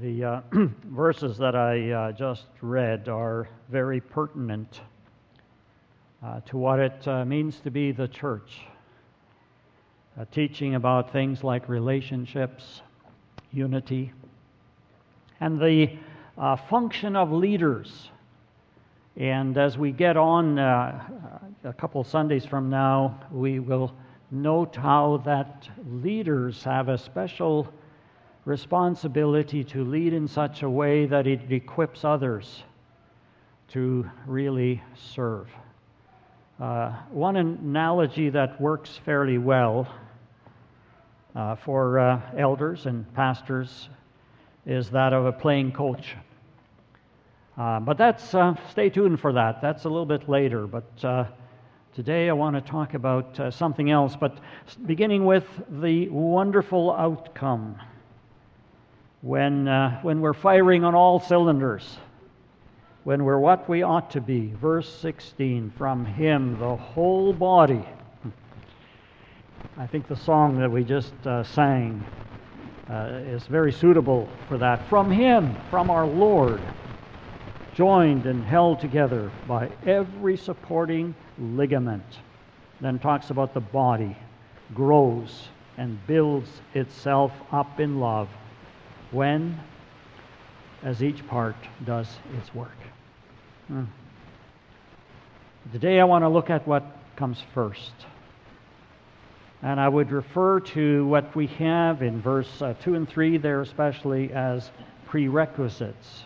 The uh, verses that I uh, just read are very pertinent uh, to what it uh, means to be the church. Uh, teaching about things like relationships, unity, and the uh, function of leaders. And as we get on a couple Sundays from now, we will note how that leaders have a special responsibility to lead in such a way that it equips others to really serve. Uh, one analogy that works fairly well uh, for uh, elders and pastors is that of a playing coach. Uh, but that's, uh, stay tuned for that. That's a little bit later. But uh, today I want to talk about something else, but beginning with the wonderful outcome when, uh, when we're firing on all cylinders, when we're what we ought to be. Verse 16 From Him, the whole body. I think the song that we just uh, sang uh, is very suitable for that. From Him, from our Lord, joined and held together by every supporting ligament. Then talks about the body, grows and builds itself up in love when as each part does its work. Hmm. Today I want to look at what comes first. And I would refer to what we have in verse uh, 2 and 3 there, especially as prerequisites.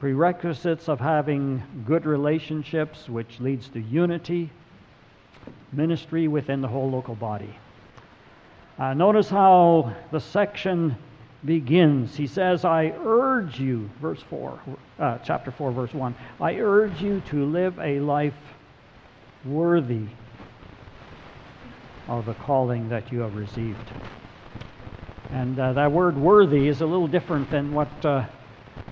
Prerequisites of having good relationships, which leads to unity, ministry within the whole local body. Uh, notice how the section begins. He says, I urge you, verse 4, uh, chapter 4, verse 1, I urge you to live a life worthy of the calling that you have received. And uh, that word worthy is a little different than what, uh,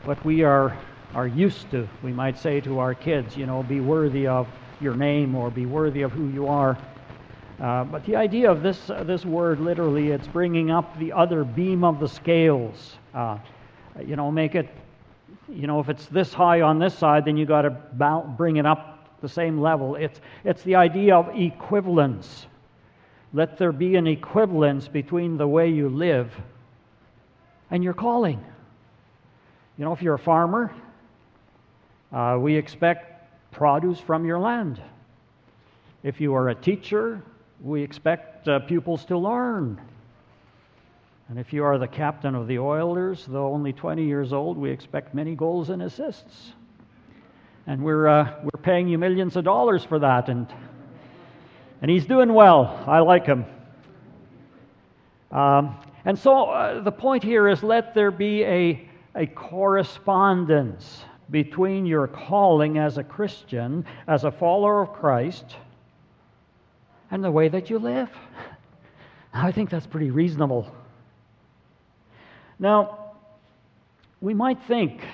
what we are, are used to. We might say to our kids, you know, be worthy of your name or be worthy of who you are. Uh, but the idea of this, uh, this word, literally, it's bringing up the other beam of the scales. Uh, you know, make it, you know, if it's this high on this side, then you got to bring it up the same level. It's, it's the idea of equivalence. Let there be an equivalence between the way you live and your calling. You know, if you're a farmer, uh, we expect produce from your land. If you are a teacher, we expect uh, pupils to learn. And if you are the captain of the Oilers, though only 20 years old, we expect many goals and assists. And we're, uh, we're paying you millions of dollars for that. And, and he's doing well. I like him. Um, and so uh, the point here is let there be a, a correspondence between your calling as a Christian, as a follower of Christ, and the way that you live. I think that's pretty reasonable. Now, we might think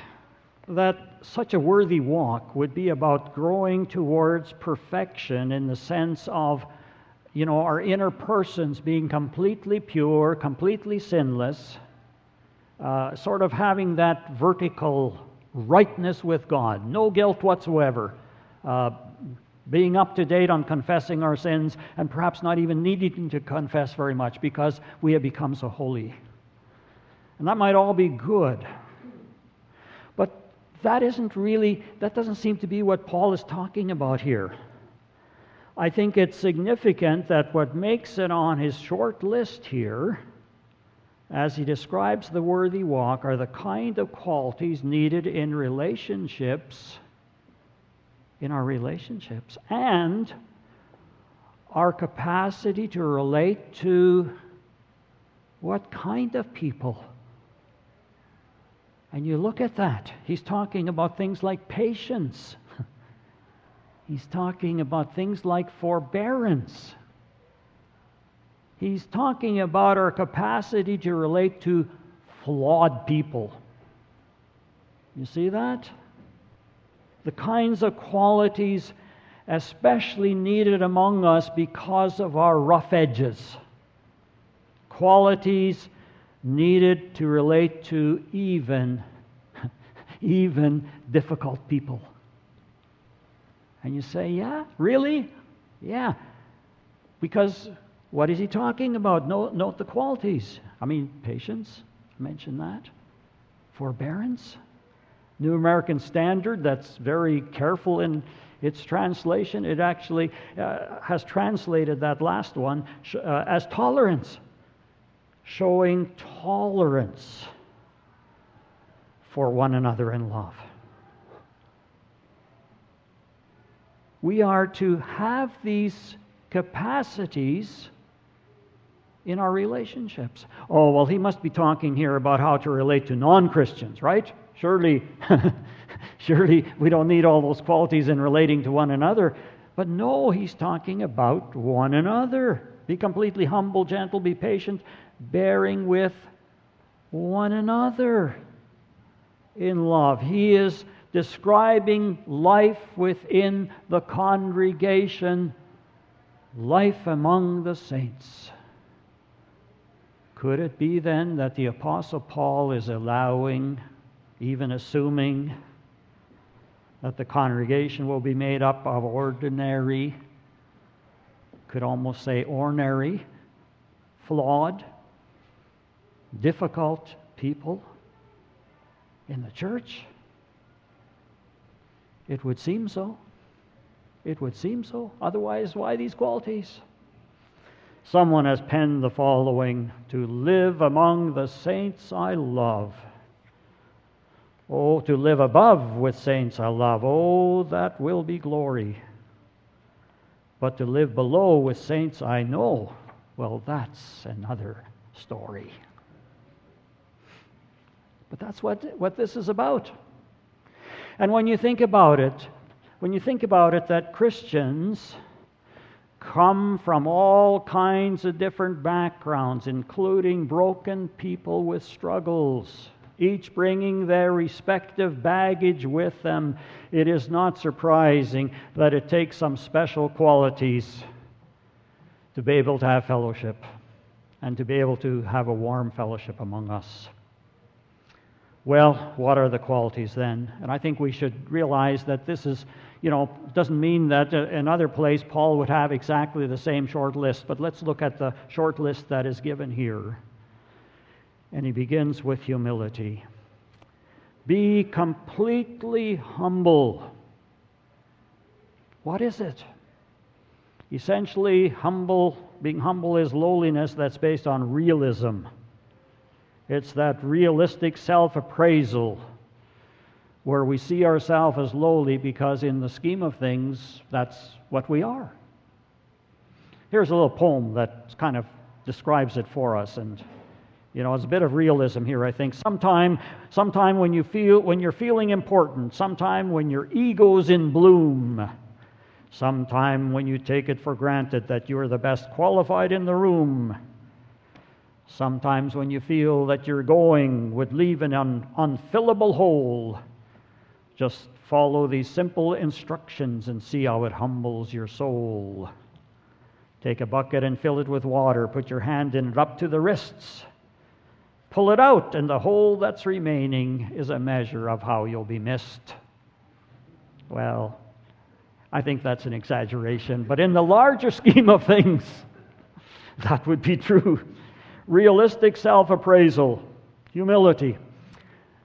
that such a worthy walk would be about growing towards perfection in the sense of, you know, our inner persons being completely pure, completely sinless, uh, sort of having that vertical rightness with God, no guilt whatsoever, uh, being up to date on confessing our sins, and perhaps not even needing to confess very much because we have become so holy. And that might all be good. But that isn't really, that doesn't seem to be what Paul is talking about here. I think it's significant that what makes it on his short list here, as he describes the worthy walk, are the kind of qualities needed in relationships in our relationships and our capacity to relate to what kind of people. And you look at that, he's talking about things like patience. he's talking about things like forbearance. He's talking about our capacity to relate to flawed people. You see that? The kinds of qualities especially needed among us because of our rough edges. Qualities needed to relate to even, even difficult people. And you say, yeah, really? Yeah. Because what is he talking about? Note, note the qualities. I mean, patience, mention that. Forbearance. New American Standard, that's very careful in its translation. It actually uh, has translated that last one uh, as tolerance, showing tolerance for one another in love. We are to have these capacities in our relationships. Oh, well, he must be talking here about how to relate to non Christians, right? Surely, surely we don't need all those qualities in relating to one another. But no, he's talking about one another. Be completely humble, gentle, be patient, bearing with one another in love. He is describing life within the congregation, life among the saints. Could it be then that the Apostle Paul is allowing, even assuming, that the congregation will be made up of ordinary, could almost say ordinary, flawed, difficult people in the church? It would seem so. It would seem so. Otherwise, why these qualities? Someone has penned the following To live among the saints I love. Oh, to live above with saints I love. Oh, that will be glory. But to live below with saints I know, well, that's another story. But that's what, what this is about. And when you think about it, when you think about it, that Christians come from all kinds of different backgrounds, including broken people with struggles, each bringing their respective baggage with them, it is not surprising that it takes some special qualities to be able to have fellowship and to be able to have a warm fellowship among us. Well, what are the qualities then? And I think we should realize that this is, you know, doesn't mean that uh, in other place Paul would have exactly the same short list, but let's look at the short list that is given here. And he begins with humility. Be completely humble. What is it? Essentially, humble, being humble is lowliness that's based on realism. It's that realistic self appraisal where we see ourselves as lowly because, in the scheme of things, that's what we are. Here's a little poem that kind of describes it for us, and you know, it's a bit of realism here, I think. Sometime, sometime when you feel when you're feeling important, sometime when your ego's in bloom, sometime when you take it for granted that you're the best qualified in the room Sometimes when you feel that you're going would leave an un- unfillable hole, just follow these simple instructions and see how it humbles your soul. Take a bucket and fill it with water. Put your hand in it up to the wrists. Pull it out, and the hole that's remaining is a measure of how you'll be missed. Well, I think that's an exaggeration, but in the larger scheme of things, that would be true realistic self appraisal, humility.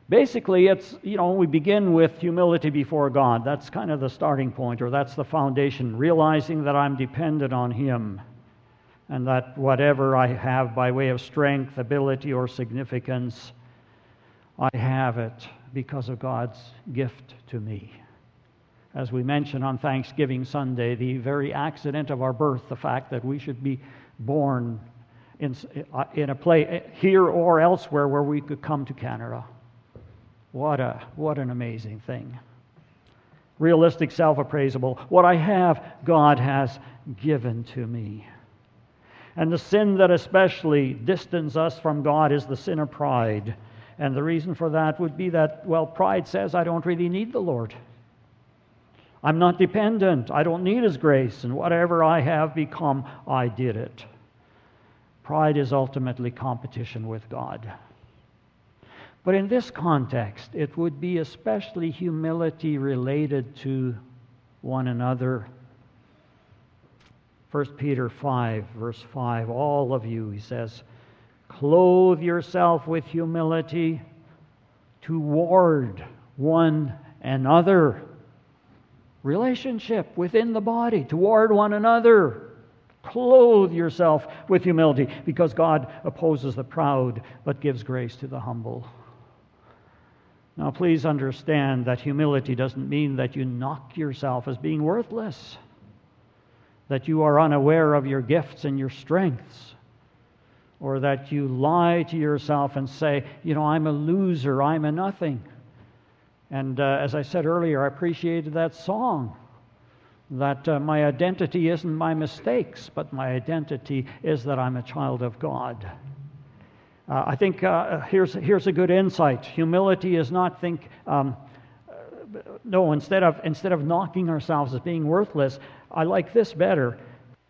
Basically, it's, you know, we begin with humility before God. That's kind of the starting point, or that's the foundation, realizing that I'm dependent on Him and that whatever I have by way of strength, ability, or significance, I have it because of God's gift to me. As we mentioned on Thanksgiving Sunday, the very accident of our birth, the fact that we should be born in, uh, in a place uh, here or elsewhere where we could come to Canada. What, a, what an amazing thing. Realistic, self appraisable. What I have, God has given to me. And the sin that especially distances us from God is the sin of pride. And the reason for that would be that, well, pride says, I don't really need the Lord. I'm not dependent. I don't need His grace. And whatever I have become, I did it. Pride is ultimately competition with God. But in this context, it would be especially humility related to one another. 1 Peter 5, verse 5 All of you, he says, clothe yourself with humility toward one another. Relationship within the body, toward one another. Clothe yourself with humility because God opposes the proud but gives grace to the humble. Now, please understand that humility doesn't mean that you knock yourself as being worthless, that you are unaware of your gifts and your strengths, or that you lie to yourself and say, you know, I'm a loser, I'm a nothing. And uh, as I said earlier, I appreciated that song that uh, my identity isn't my mistakes, but my identity is that I'm a child of God. Uh, I think uh, here's, here's a good insight. Humility is not think, um, no, instead of, instead of knocking ourselves as being worthless, I like this better.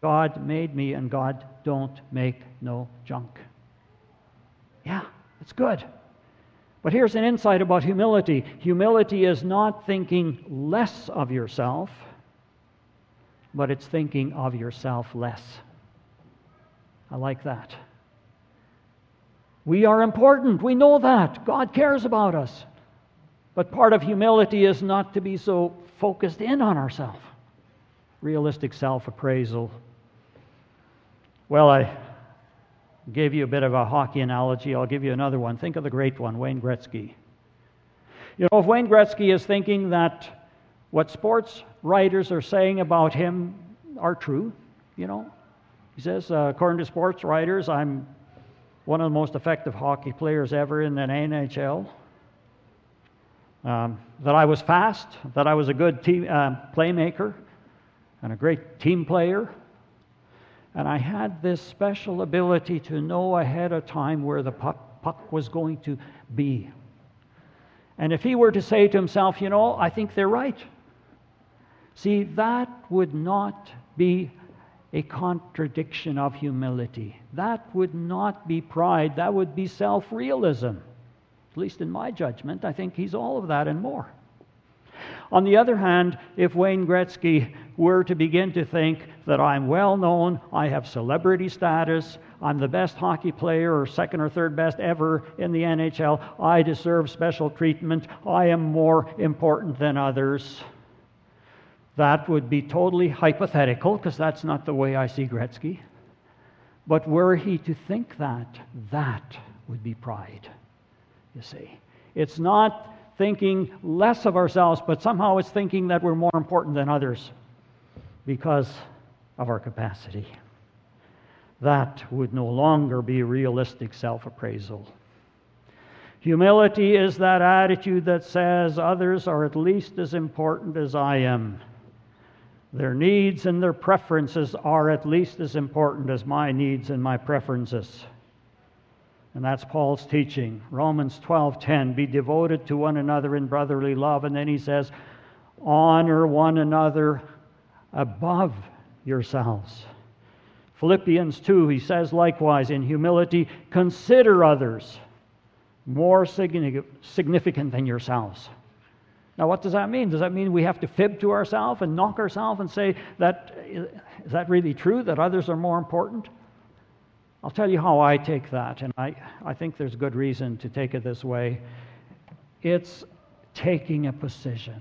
God made me, and God don't make no junk. Yeah, it's good. But here's an insight about humility humility is not thinking less of yourself, but it's thinking of yourself less. I like that. We are important. We know that. God cares about us. But part of humility is not to be so focused in on ourselves. Realistic self appraisal. Well, I gave you a bit of a hockey analogy. I'll give you another one. Think of the great one, Wayne Gretzky. You know, if Wayne Gretzky is thinking that what sports writers are saying about him are true, you know, he says, uh, according to sports writers, I'm one of the most effective hockey players ever in the NHL. Um, that I was fast, that I was a good team, uh, playmaker, and a great team player. And I had this special ability to know ahead of time where the puck, puck was going to be. And if he were to say to himself, you know, I think they're right. See, that would not be a contradiction of humility. That would not be pride, that would be self realism. At least in my judgment, I think he's all of that and more. On the other hand, if Wayne Gretzky were to begin to think that I'm well known, I have celebrity status, I'm the best hockey player or second or third best ever in the NHL, I deserve special treatment, I am more important than others, that would be totally hypothetical because that's not the way I see Gretzky. But were he to think that, that would be pride, you see. It's not thinking less of ourselves, but somehow it's thinking that we're more important than others because of our capacity. That would no longer be realistic self appraisal. Humility is that attitude that says others are at least as important as I am. Their needs and their preferences are at least as important as my needs and my preferences. And that's Paul's teaching. Romans 12:10, be devoted to one another in brotherly love, and then he says, honor one another above yourselves. Philippians 2, he says likewise, in humility, consider others more significant than yourselves. Now, what does that mean? Does that mean we have to fib to ourselves and knock ourselves and say that is that really true that others are more important? I'll tell you how I take that, and I, I think there's good reason to take it this way. It's taking a position.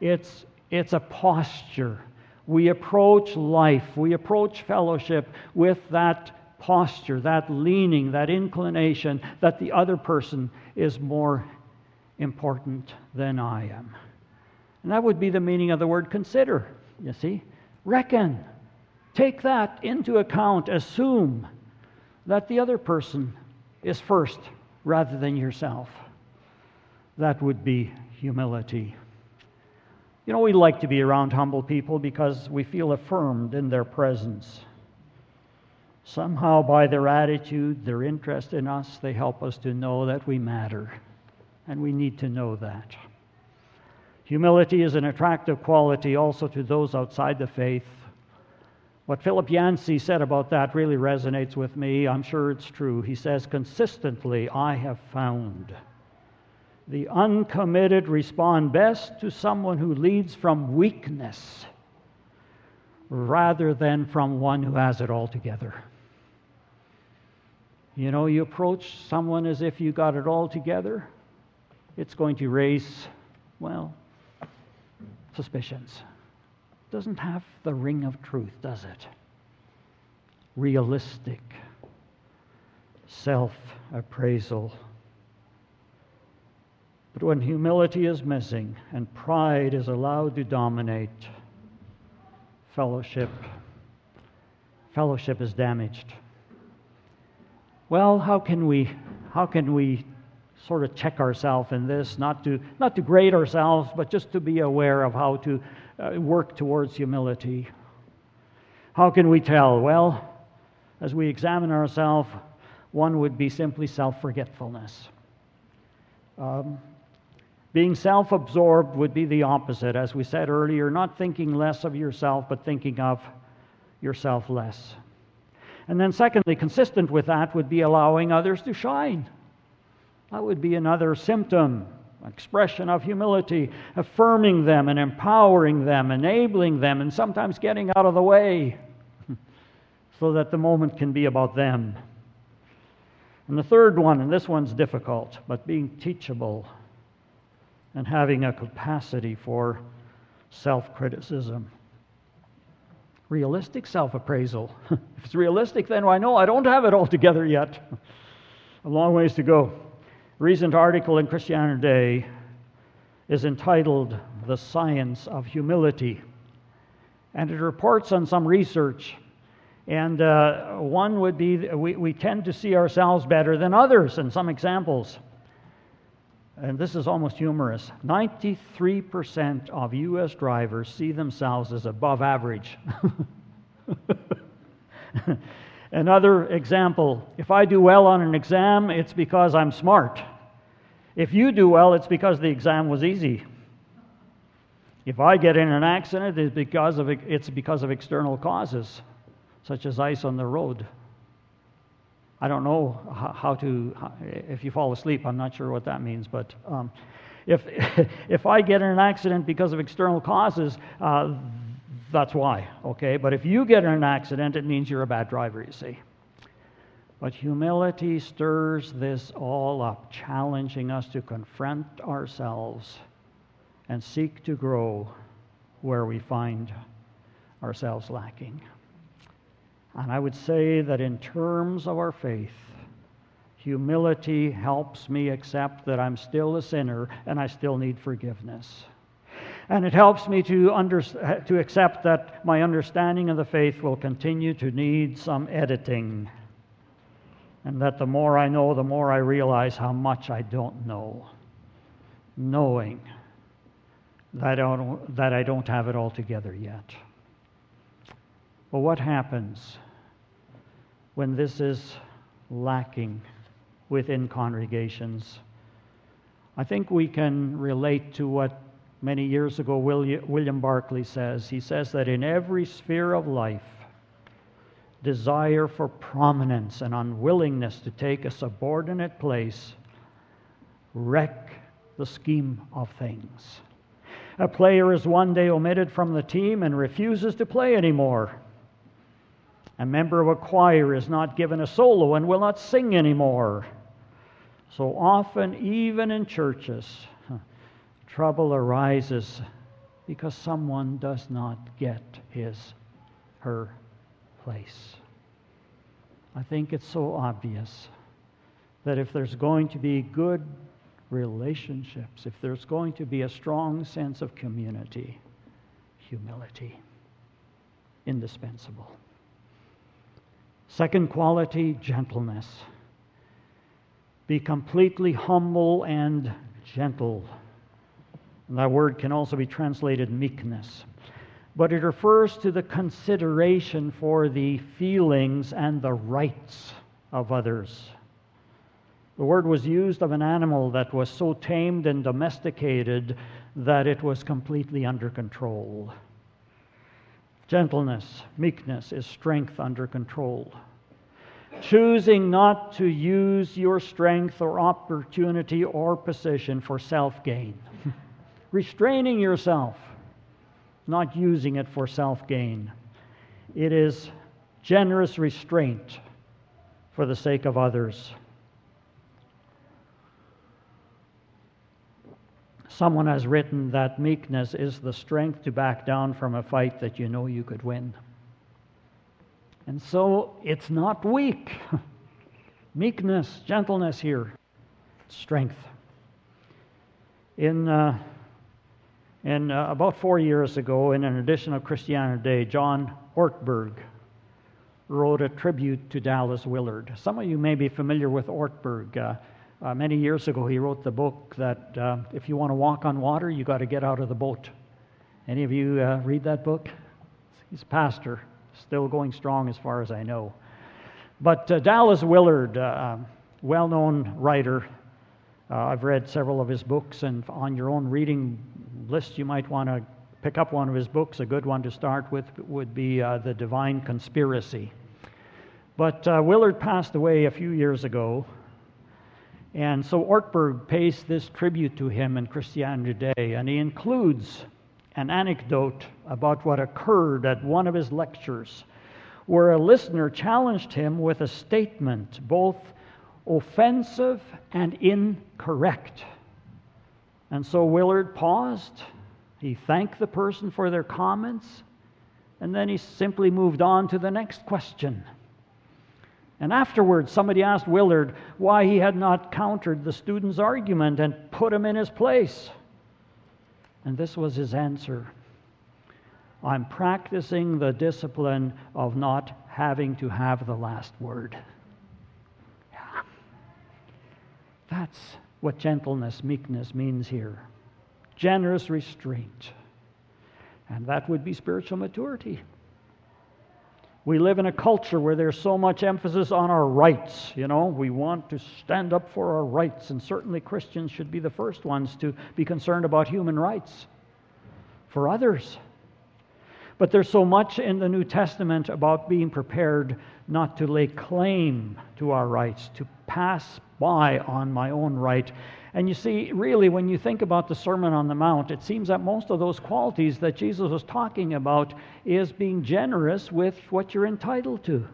It's it's a posture. We approach life, we approach fellowship with that posture, that leaning, that inclination that the other person is more important than I am. And that would be the meaning of the word consider, you see. Reckon. Take that into account. Assume that the other person is first rather than yourself. That would be humility. You know, we like to be around humble people because we feel affirmed in their presence. Somehow, by their attitude, their interest in us, they help us to know that we matter and we need to know that. Humility is an attractive quality also to those outside the faith. What Philip Yancey said about that really resonates with me. I'm sure it's true. He says, Consistently, I have found the uncommitted respond best to someone who leads from weakness rather than from one who has it all together. You know, you approach someone as if you got it all together, it's going to raise, well, suspicions. Doesn't have the ring of truth, does it? Realistic self appraisal. But when humility is missing and pride is allowed to dominate, fellowship, fellowship is damaged. Well, how can we, how can we sort of check ourselves in this? Not to, not to grade ourselves, but just to be aware of how to uh, work towards humility. How can we tell? Well, as we examine ourselves, one would be simply self forgetfulness. Um, being self absorbed would be the opposite, as we said earlier, not thinking less of yourself, but thinking of yourself less. And then, secondly, consistent with that would be allowing others to shine. That would be another symptom, expression of humility, affirming them and empowering them, enabling them, and sometimes getting out of the way so that the moment can be about them. And the third one, and this one's difficult, but being teachable and having a capacity for self criticism. Realistic self appraisal. if it's realistic, then I know I don't have it all together yet. a long ways to go. A recent article in Christianity Today is entitled The Science of Humility. And it reports on some research. And uh, one would be we, we tend to see ourselves better than others, and some examples and this is almost humorous 93% of U.S. drivers see themselves as above average. Another example if I do well on an exam, it's because I'm smart. If you do well, it's because the exam was easy. If I get in an accident, it's because of, it's because of external causes, such as ice on the road. I don't know how to, if you fall asleep, I'm not sure what that means, but um, if, if I get in an accident because of external causes, uh, that's why, okay? But if you get in an accident, it means you're a bad driver, you see. But humility stirs this all up, challenging us to confront ourselves and seek to grow where we find ourselves lacking. And I would say that in terms of our faith, humility helps me accept that I'm still a sinner and I still need forgiveness. And it helps me to, under, to accept that my understanding of the faith will continue to need some editing. And that the more I know, the more I realize how much I don't know. Knowing that I don't, that I don't have it all together yet. Well, what happens when this is lacking within congregations? I think we can relate to what many years ago William Barclay says. He says that in every sphere of life, desire for prominence and unwillingness to take a subordinate place wreck the scheme of things. A player is one day omitted from the team and refuses to play anymore. A member of a choir is not given a solo and will not sing anymore. So often, even in churches, trouble arises because someone does not get his, her place. I think it's so obvious that if there's going to be good relationships, if there's going to be a strong sense of community, humility, indispensable. Second quality, gentleness. Be completely humble and gentle. And that word can also be translated meekness. But it refers to the consideration for the feelings and the rights of others. The word was used of an animal that was so tamed and domesticated that it was completely under control. Gentleness, meekness is strength under control. Choosing not to use your strength or opportunity or position for self gain. Restraining yourself, not using it for self gain. It is generous restraint for the sake of others. Someone has written that meekness is the strength to back down from a fight that you know you could win. And so it's not weak. meekness, gentleness here, strength. In, uh, in uh, about four years ago, in an edition of Christianity Today, John Ortberg wrote a tribute to Dallas Willard. Some of you may be familiar with Ortberg. Uh, uh, many years ago, he wrote the book that uh, if you want to walk on water, you got to get out of the boat. Any of you uh, read that book? He's a pastor, still going strong as far as I know. But uh, Dallas Willard, uh, um, well known writer, uh, I've read several of his books, and on your own reading list, you might want to pick up one of his books. A good one to start with would be The Divine Conspiracy. But Willard passed away a few years ago. And so Ortberg pays this tribute to him in Christianity Today, and he includes an anecdote about what occurred at one of his lectures, where a listener challenged him with a statement both offensive and incorrect. And so Willard paused, he thanked the person for their comments, and then he simply moved on to the next question. And afterwards, somebody asked Willard why he had not countered the student's argument and put him in his place. And this was his answer I'm practicing the discipline of not having to have the last word. Yeah. That's what gentleness, meekness means here generous restraint. And that would be spiritual maturity. We live in a culture where there's so much emphasis on our rights. You know, we want to stand up for our rights, and certainly Christians should be the first ones to be concerned about human rights for others. But there's so much in the New Testament about being prepared not to lay claim to our rights, to pass by on my own right, and you see, really, when you think about the Sermon on the Mount, it seems that most of those qualities that Jesus was talking about is being generous with what you're entitled to.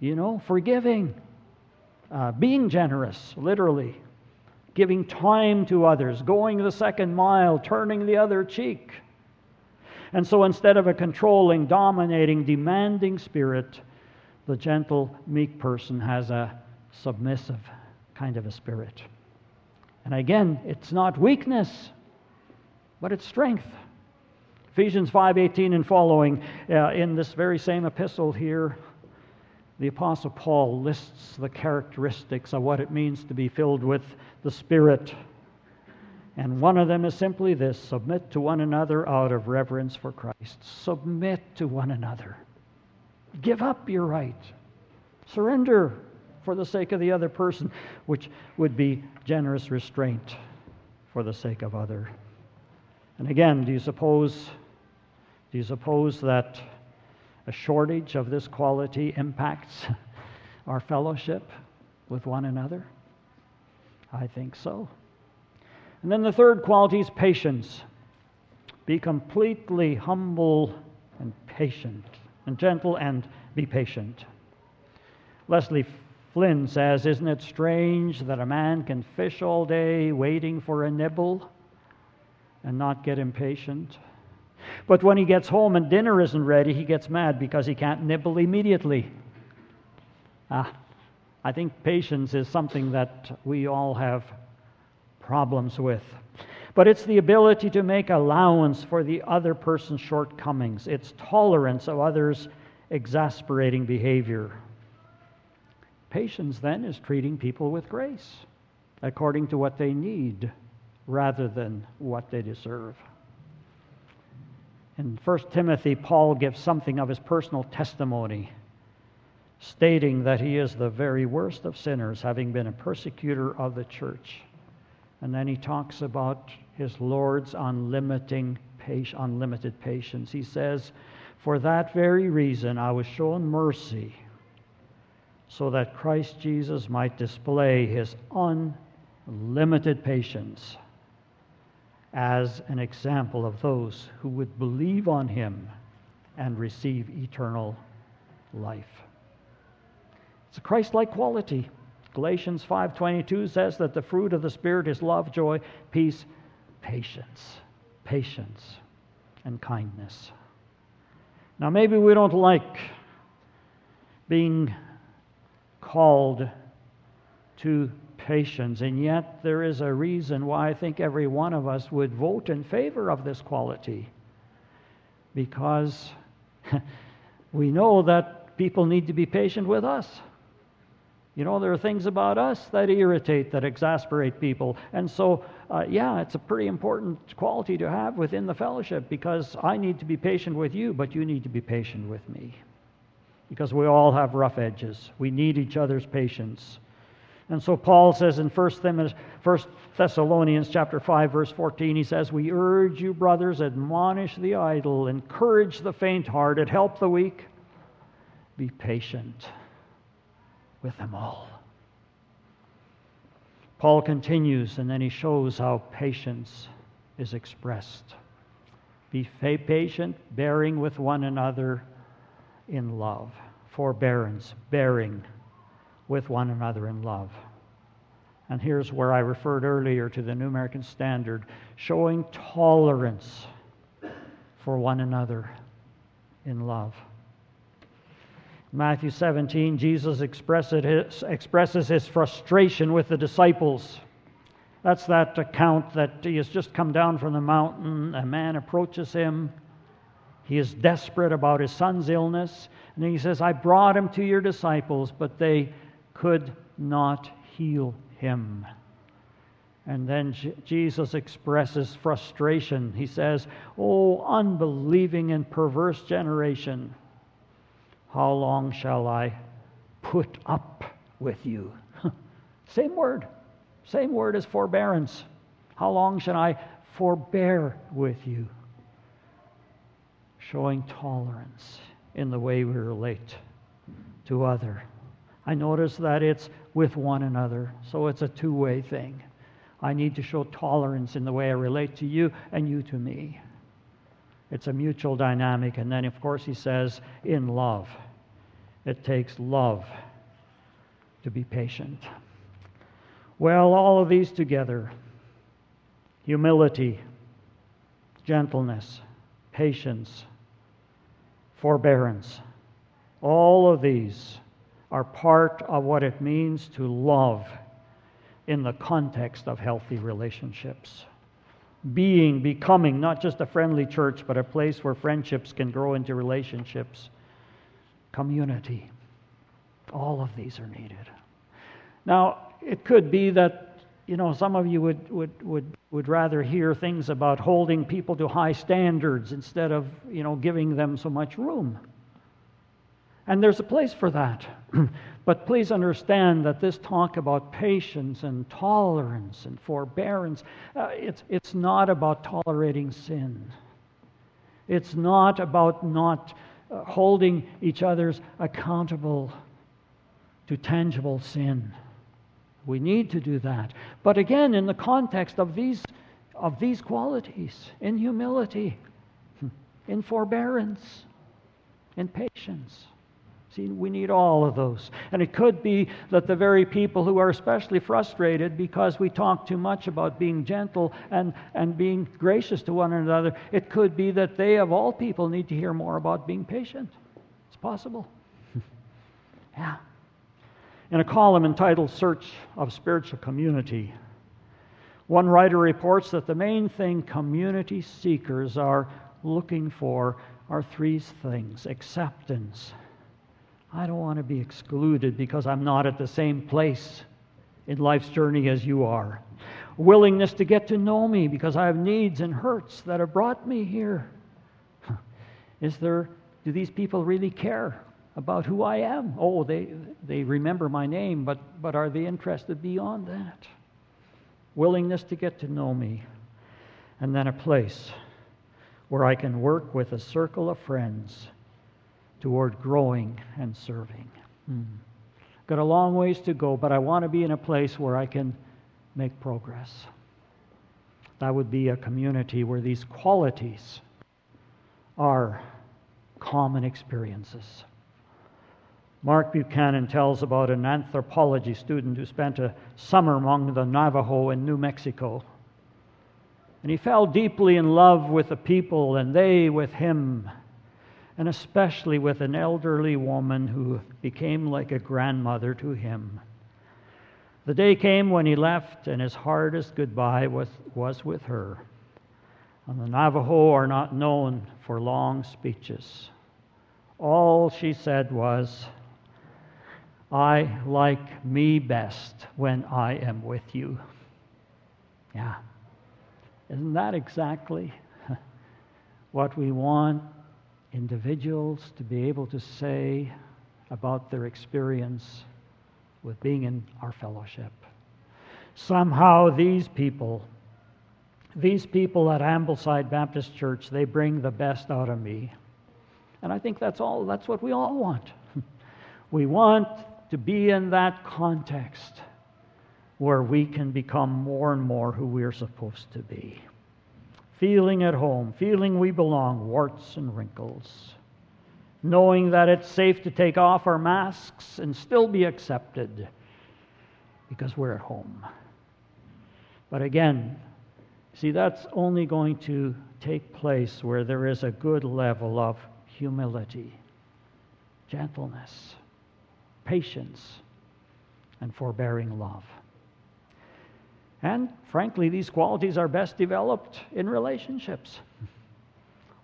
You know, forgiving, uh, being generous, literally, giving time to others, going the second mile, turning the other cheek. And so instead of a controlling, dominating, demanding spirit, the gentle, meek person has a submissive kind of a spirit. And again, it's not weakness, but it's strength. Ephesians 5:18 and following uh, in this very same epistle here, the apostle Paul lists the characteristics of what it means to be filled with the Spirit. And one of them is simply this submit to one another out of reverence for Christ. Submit to one another. Give up your right. Surrender for the sake of the other person, which would be generous restraint for the sake of other. And again, do you suppose do you suppose that a shortage of this quality impacts our fellowship with one another? I think so. And then the third quality is patience. Be completely humble and patient, and gentle and be patient. Leslie Flynn says, Isn't it strange that a man can fish all day waiting for a nibble and not get impatient? But when he gets home and dinner isn't ready, he gets mad because he can't nibble immediately. Ah, I think patience is something that we all have problems with. But it's the ability to make allowance for the other person's shortcomings, it's tolerance of others' exasperating behavior. Patience, then, is treating people with grace according to what they need rather than what they deserve. In 1 Timothy, Paul gives something of his personal testimony, stating that he is the very worst of sinners, having been a persecutor of the church. And then he talks about his Lord's unlimited patience. He says, For that very reason, I was shown mercy so that Christ Jesus might display his unlimited patience as an example of those who would believe on him and receive eternal life. It's a Christ-like quality. Galatians 5:22 says that the fruit of the spirit is love, joy, peace, patience, patience, and kindness. Now maybe we don't like being called to patience, and yet there is a reason why I think every one of us would vote in favor of this quality. Because we know that people need to be patient with us. You know, there are things about us that irritate, that exasperate people. And so, uh, yeah, it's a pretty important quality to have within the fellowship because I need to be patient with you, but you need to be patient with me. Because we all have rough edges. We need each other's patience. And so Paul says in 1 Thessalonians chapter 5 verse 14 he says we urge you brothers admonish the idle encourage the faint-hearted help the weak be patient with them all. Paul continues and then he shows how patience is expressed. Be patient, bearing with one another in love. Forbearance, bearing with one another in love. And here's where I referred earlier to the New American Standard showing tolerance for one another in love. Matthew 17, Jesus his, expresses his frustration with the disciples. That's that account that he has just come down from the mountain. A man approaches him. He is desperate about his son's illness. And he says, I brought him to your disciples, but they could not heal him. And then Jesus expresses frustration. He says, Oh, unbelieving and perverse generation. How long shall I put up with you? same word. Same word as forbearance. How long shall I forbear with you? Showing tolerance in the way we relate to other. I notice that it's with one another, so it's a two way thing. I need to show tolerance in the way I relate to you and you to me. It's a mutual dynamic. And then, of course, he says, in love. It takes love to be patient. Well, all of these together humility, gentleness, patience, forbearance all of these are part of what it means to love in the context of healthy relationships. Being, becoming not just a friendly church, but a place where friendships can grow into relationships community. All of these are needed. Now, it could be that, you know, some of you would, would, would, would rather hear things about holding people to high standards instead of, you know, giving them so much room. And there's a place for that. but please understand that this talk about patience and tolerance and forbearance, uh, it's, it's not about tolerating sin. It's not about not uh, holding each other's accountable to tangible sin. We need to do that. But again, in the context of these, of these qualities, in humility, in forbearance, in patience. See, we need all of those. And it could be that the very people who are especially frustrated because we talk too much about being gentle and, and being gracious to one another, it could be that they, of all people, need to hear more about being patient. It's possible. yeah. In a column entitled Search of Spiritual Community, one writer reports that the main thing community seekers are looking for are three things acceptance I don't want to be excluded because I'm not at the same place in life's journey as you are. Willingness to get to know me because I have needs and hurts that have brought me here. Is there, do these people really care about who I am? Oh, they, they remember my name, but, but are they interested beyond that? Willingness to get to know me. And then a place where I can work with a circle of friends toward growing and serving. Hmm. Got a long ways to go, but I want to be in a place where I can make progress. That would be a community where these qualities are common experiences. Mark Buchanan tells about an anthropology student who spent a summer among the Navajo in New Mexico. And he fell deeply in love with the people and they with him, and especially with an elderly woman who became like a grandmother to him. The day came when he left, and his hardest goodbye was, was with her. And the Navajo are not known for long speeches. All she said was, I like me best when I am with you. Yeah. Isn't that exactly what we want individuals to be able to say about their experience with being in our fellowship? Somehow, these people, these people at Ambleside Baptist Church, they bring the best out of me. And I think that's all, that's what we all want. we want to be in that context where we can become more and more who we're supposed to be. Feeling at home, feeling we belong, warts and wrinkles. Knowing that it's safe to take off our masks and still be accepted because we're at home. But again, see, that's only going to take place where there is a good level of humility, gentleness, patience, and forbearing love. And frankly, these qualities are best developed in relationships.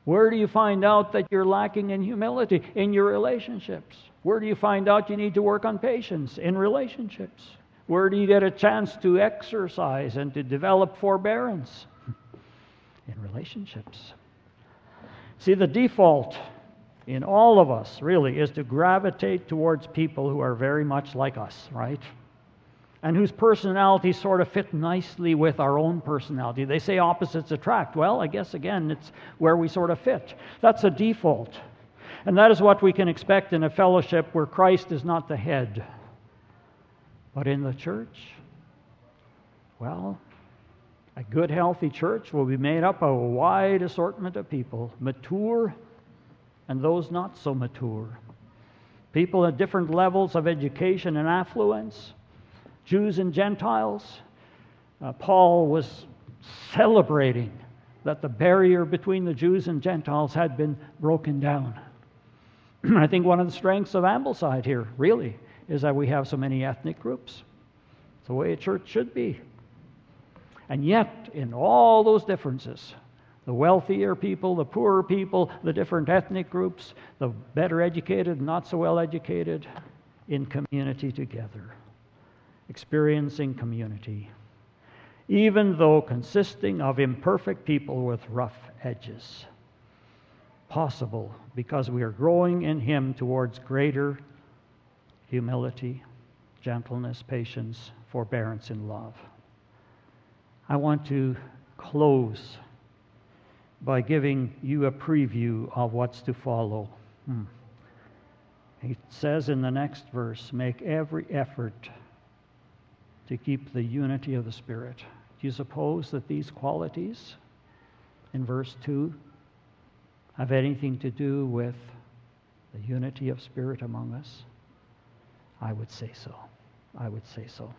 Where do you find out that you're lacking in humility? In your relationships. Where do you find out you need to work on patience? In relationships. Where do you get a chance to exercise and to develop forbearance? In relationships. See, the default in all of us, really, is to gravitate towards people who are very much like us, right? and whose personalities sort of fit nicely with our own personality. They say opposites attract. Well, I guess again, it's where we sort of fit. That's a default. And that is what we can expect in a fellowship where Christ is not the head. But in the church, well, a good, healthy church will be made up of a wide assortment of people, mature and those not so mature. People at different levels of education and affluence Jews and Gentiles. Uh, Paul was celebrating that the barrier between the Jews and Gentiles had been broken down. I think one of the strengths of Ambleside here, really, is that we have so many ethnic groups. It's the way a church should be. And yet, in all those differences, the wealthier people, the poorer people, the different ethnic groups, the better educated, not so well educated, in community together experiencing community, even though consisting of imperfect people with rough edges. Possible because we are growing in Him towards greater humility, gentleness, patience, forbearance, and love. I want to close by giving you a preview of what's to follow. Hmm. He says in the next verse, make every effort to keep the unity of the Spirit. Do you suppose that these qualities in verse 2 have anything to do with the unity of spirit among us? I would say so. I would say so.